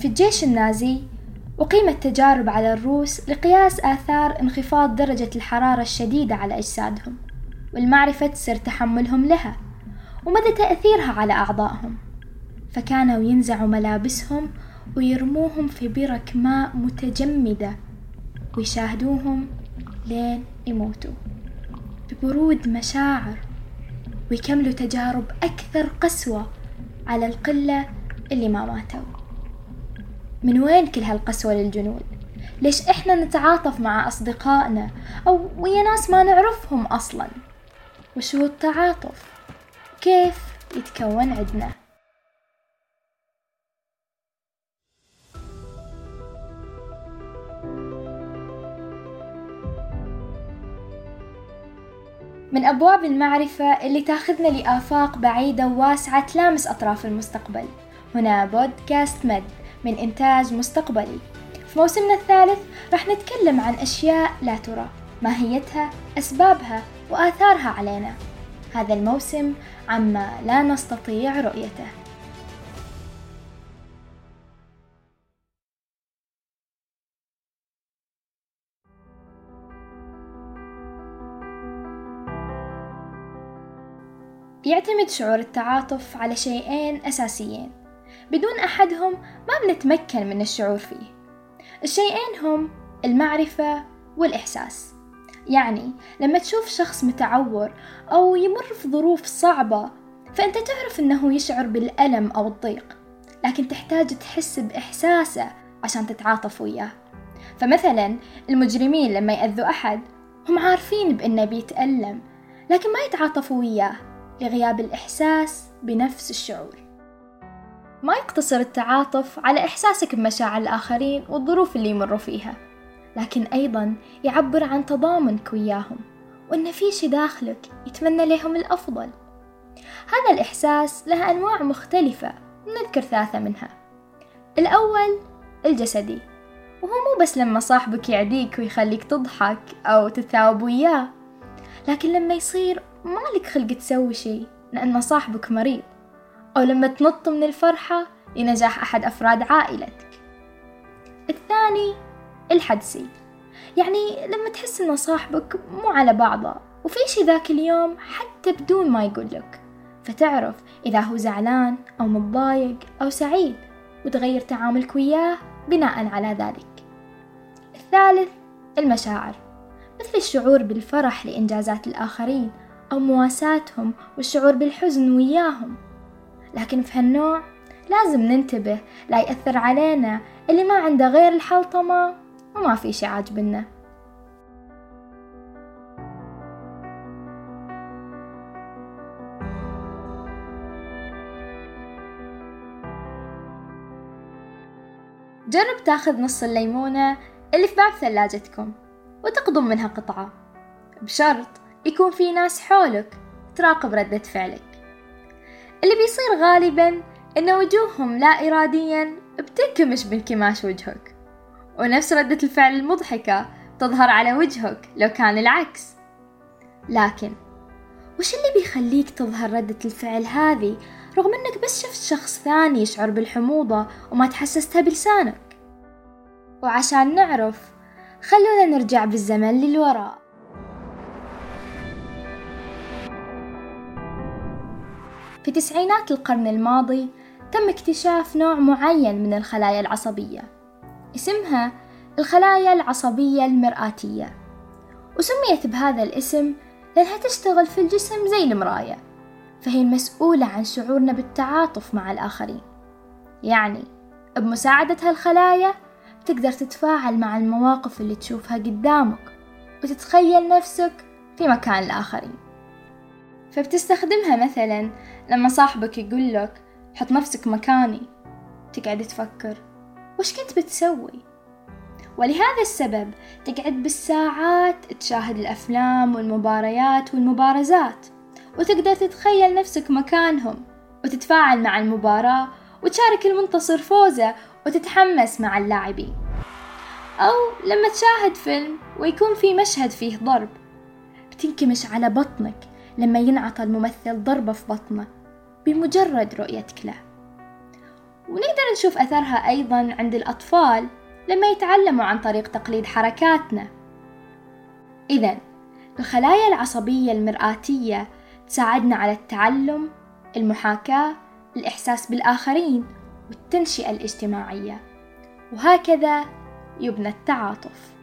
في الجيش النازي أقيمت تجارب على الروس لقياس آثار انخفاض درجة الحرارة الشديدة على أجسادهم والمعرفة سر تحملهم لها ومدى تأثيرها على أعضائهم. فكانوا ينزعوا ملابسهم ويرموهم في برك ماء متجمدة ويشاهدوهم لين يموتوا ببرود مشاعر ويكملوا تجارب أكثر قسوة على القلة اللي ما ماتوا. من وين كل هالقسوة للجنود؟ ليش إحنا نتعاطف مع أصدقائنا أو ويا ناس ما نعرفهم أصلا؟ وش هو التعاطف؟ كيف يتكون عندنا؟ من أبواب المعرفة اللي تاخذنا لآفاق بعيدة وواسعة تلامس أطراف المستقبل هنا بودكاست مد من إنتاج مستقبلي. في موسمنا الثالث راح نتكلم عن أشياء لا ترى ماهيتها أسبابها وآثارها علينا. هذا الموسم عما لا نستطيع رؤيته. يعتمد شعور التعاطف على شيئين أساسيين. بدون أحدهم ما بنتمكن من الشعور فيه. الشيئين هم المعرفة والإحساس. يعني لما تشوف شخص متعور أو يمر في ظروف صعبة فأنت تعرف أنه يشعر بالألم أو الضيق لكن تحتاج تحس بإحساسه عشان تتعاطف وياه. فمثلا المجرمين لما يأذوا أحد هم عارفين بأنه بيتألم لكن ما يتعاطفوا وياه لغياب الإحساس بنفس الشعور. ما يقتصر التعاطف على إحساسك بمشاعر الآخرين والظروف اللي يمروا فيها لكن أيضا يعبر عن تضامنك وياهم وإن في شي داخلك يتمنى لهم الأفضل. هذا الإحساس له أنواع مختلفة نذكر ثلاثة منها. الأول الجسدي وهو مو بس لما صاحبك يعديك ويخليك تضحك أو تتثاوب وياه لكن لما يصير مالك خلق تسوي شي لأن صاحبك مريض. أو لما تنط من الفرحة لنجاح أحد أفراد عائلتك. الثاني الحدسي. يعني لما تحس إن صاحبك مو على بعضه وفي شي ذاك اليوم حتى بدون ما يقولك. فتعرف إذا هو زعلان أو متضايق أو سعيد وتغير تعاملك وياه بناء على ذلك. الثالث المشاعر. مثل الشعور بالفرح لإنجازات الآخرين أو مواساتهم والشعور بالحزن وياهم. لكن في هالنوع لازم ننتبه لا يأثر علينا. اللي ما عنده غير الحلطمة وما في شي عاجبنا. جرب تاخذ نص الليمونة اللي في باب ثلاجتكم وتقضم منها قطعة. بشرط يكون في ناس حولك تراقب ردة فعلك. اللي بيصير غالبا إن وجوههم لا إراديا بتنكمش بانكماش وجهك. ونفس ردة الفعل المضحكة تظهر على وجهك لو كان العكس. لكن وش اللي بيخليك تظهر ردة الفعل هذه رغم إنك بس شفت شخص ثاني يشعر بالحموضة وما تحسستها بلسانك؟ وعشان نعرف خلونا نرجع بالزمن للوراء. في تسعينات القرن الماضي تم اكتشاف نوع معين من الخلايا العصبية. اسمها الخلايا العصبية المرآتية. وسميت بهذا الاسم لأنها تشتغل في الجسم زي المراية فهي المسؤولة عن شعورنا بالتعاطف مع الآخرين. يعني بمساعدة هالخلايا تقدر تتفاعل مع المواقف اللي تشوفها قدامك وتتخيل نفسك في مكان الآخرين. فبتستخدمها مثلا لما صاحبك يقول لك حط نفسك مكاني تقعد تفكر وش كنت بتسوي؟ ولهذا السبب تقعد بالساعات تشاهد الأفلام والمباريات والمبارزات وتقدر تتخيل نفسك مكانهم وتتفاعل مع المباراة وتشارك المنتصر فوزه وتتحمس مع اللاعبين. أو لما تشاهد فيلم ويكون في مشهد فيه ضرب بتنكمش على بطنك. لما ينعطى الممثل ضربة في بطنه بمجرد رؤيتك له ونقدر نشوف أثرها أيضا عند الأطفال لما يتعلموا عن طريق تقليد حركاتنا. إذا الخلايا العصبية المرآتية تساعدنا على التعلم المحاكاة الإحساس بالآخرين والتنشئة الاجتماعية. وهكذا يبنى التعاطف.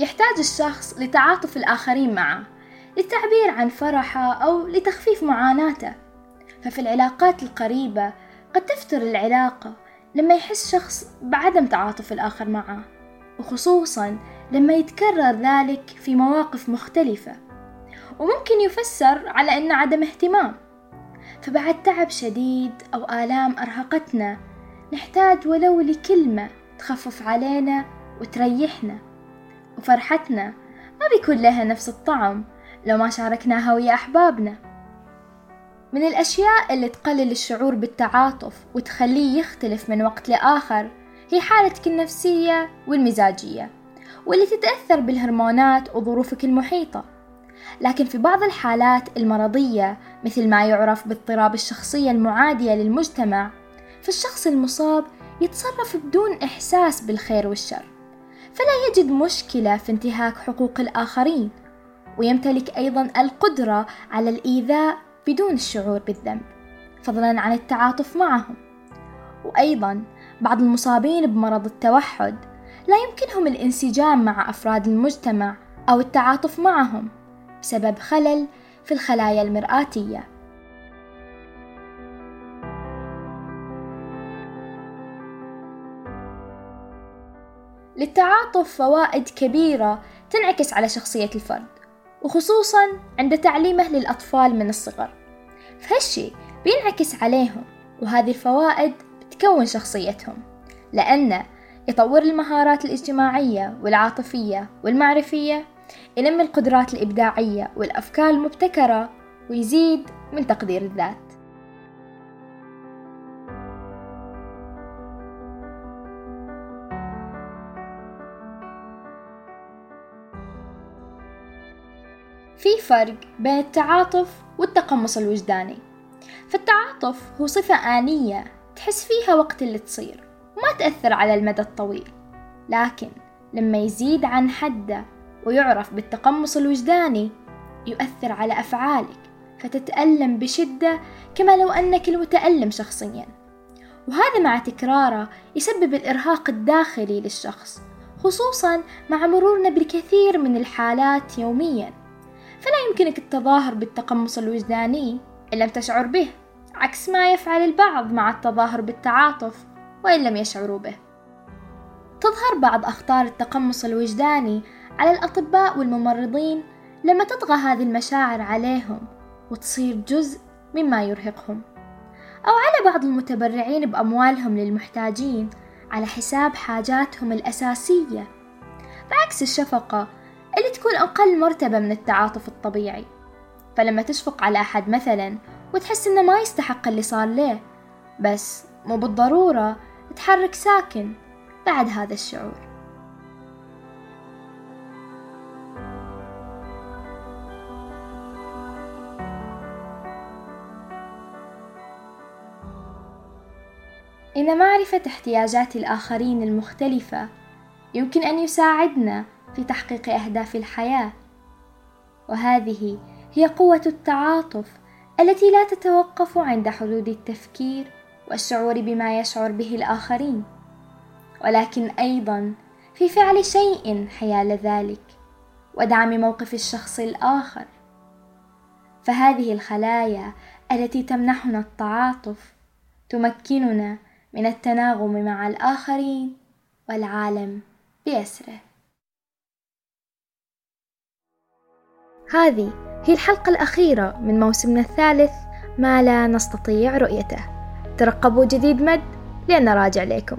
يحتاج الشخص لتعاطف الآخرين معه للتعبير عن فرحه أو لتخفيف معاناته. ففي العلاقات القريبة قد تفتر العلاقة لما يحس شخص بعدم تعاطف الآخر معه وخصوصا لما يتكرر ذلك في مواقف مختلفة. وممكن يفسر على أن عدم اهتمام. فبعد تعب شديد أو آلام أرهقتنا نحتاج ولو لكلمة تخفف علينا وتريحنا. وفرحتنا. ما بيكون لها نفس الطعم لو ما شاركناها ويا أحبابنا. من الأشياء اللي تقلل الشعور بالتعاطف وتخليه يختلف من وقت لآخر هي حالتك النفسية والمزاجية واللي تتأثر بالهرمونات وظروفك المحيطة. لكن في بعض الحالات المرضية مثل ما يعرف باضطراب الشخصية المعادية للمجتمع فالشخص المصاب يتصرف بدون إحساس بالخير والشر. فلا يجد مشكلة في انتهاك حقوق الآخرين ويمتلك أيضا القدرة على الإيذاء بدون الشعور بالذنب فضلا عن التعاطف معهم. وأيضا بعض المصابين بمرض التوحد لا يمكنهم الانسجام مع أفراد المجتمع أو التعاطف معهم بسبب خلل في الخلايا المرآتية. للتعاطف فوائد كبيرة تنعكس على شخصية الفرد وخصوصا عند تعليمه للأطفال من الصغر. فهالشي بينعكس عليهم وهذه الفوائد بتكون شخصيتهم لأنه يطور المهارات الاجتماعية والعاطفية والمعرفية ينمي القدرات الإبداعية والأفكار المبتكرة ويزيد من تقدير الذات. في فرق بين التعاطف والتقمص الوجداني. فالتعاطف هو صفة آنية تحس فيها وقت اللي تصير وما تأثر على المدى الطويل. لكن لما يزيد عن حده ويعرف بالتقمص الوجداني يؤثر على أفعالك فتتألم بشدة كما لو أنك المتألم شخصيا. وهذا مع تكراره يسبب الإرهاق الداخلي للشخص خصوصا مع مرورنا بالكثير من الحالات يوميا. فلا يمكنك التظاهر بالتقمص الوجداني إن لم تشعر به عكس ما يفعل البعض مع التظاهر بالتعاطف وإن لم يشعروا به. تظهر بعض أخطار التقمص الوجداني على الأطباء والممرضين لما تطغى هذه المشاعر عليهم وتصير جزء مما يرهقهم. أو على بعض المتبرعين بأموالهم للمحتاجين على حساب حاجاتهم الأساسية بعكس الشفقة اللي تكون أقل مرتبة من التعاطف الطبيعي. فلما تشفق على أحد مثلا وتحس إنه ما يستحق اللي صار له بس مو بالضرورة تحرك ساكن بعد هذا الشعور. إن معرفة احتياجات الآخرين المختلفة يمكن أن يساعدنا في تحقيق أهداف الحياة. وهذه هي قوة التعاطف التي لا تتوقف عند حدود التفكير والشعور بما يشعر به الآخرين. ولكن أيضا في فعل شيء حيال ذلك ودعم موقف الشخص الآخر. فهذه الخلايا التي تمنحنا التعاطف تمكننا من التناغم مع الآخرين والعالم بأسره هذه هي الحلقة الأخيرة من موسمنا الثالث ما لا نستطيع رؤيته. ترقبوا جديد مد لأن راجع لكم.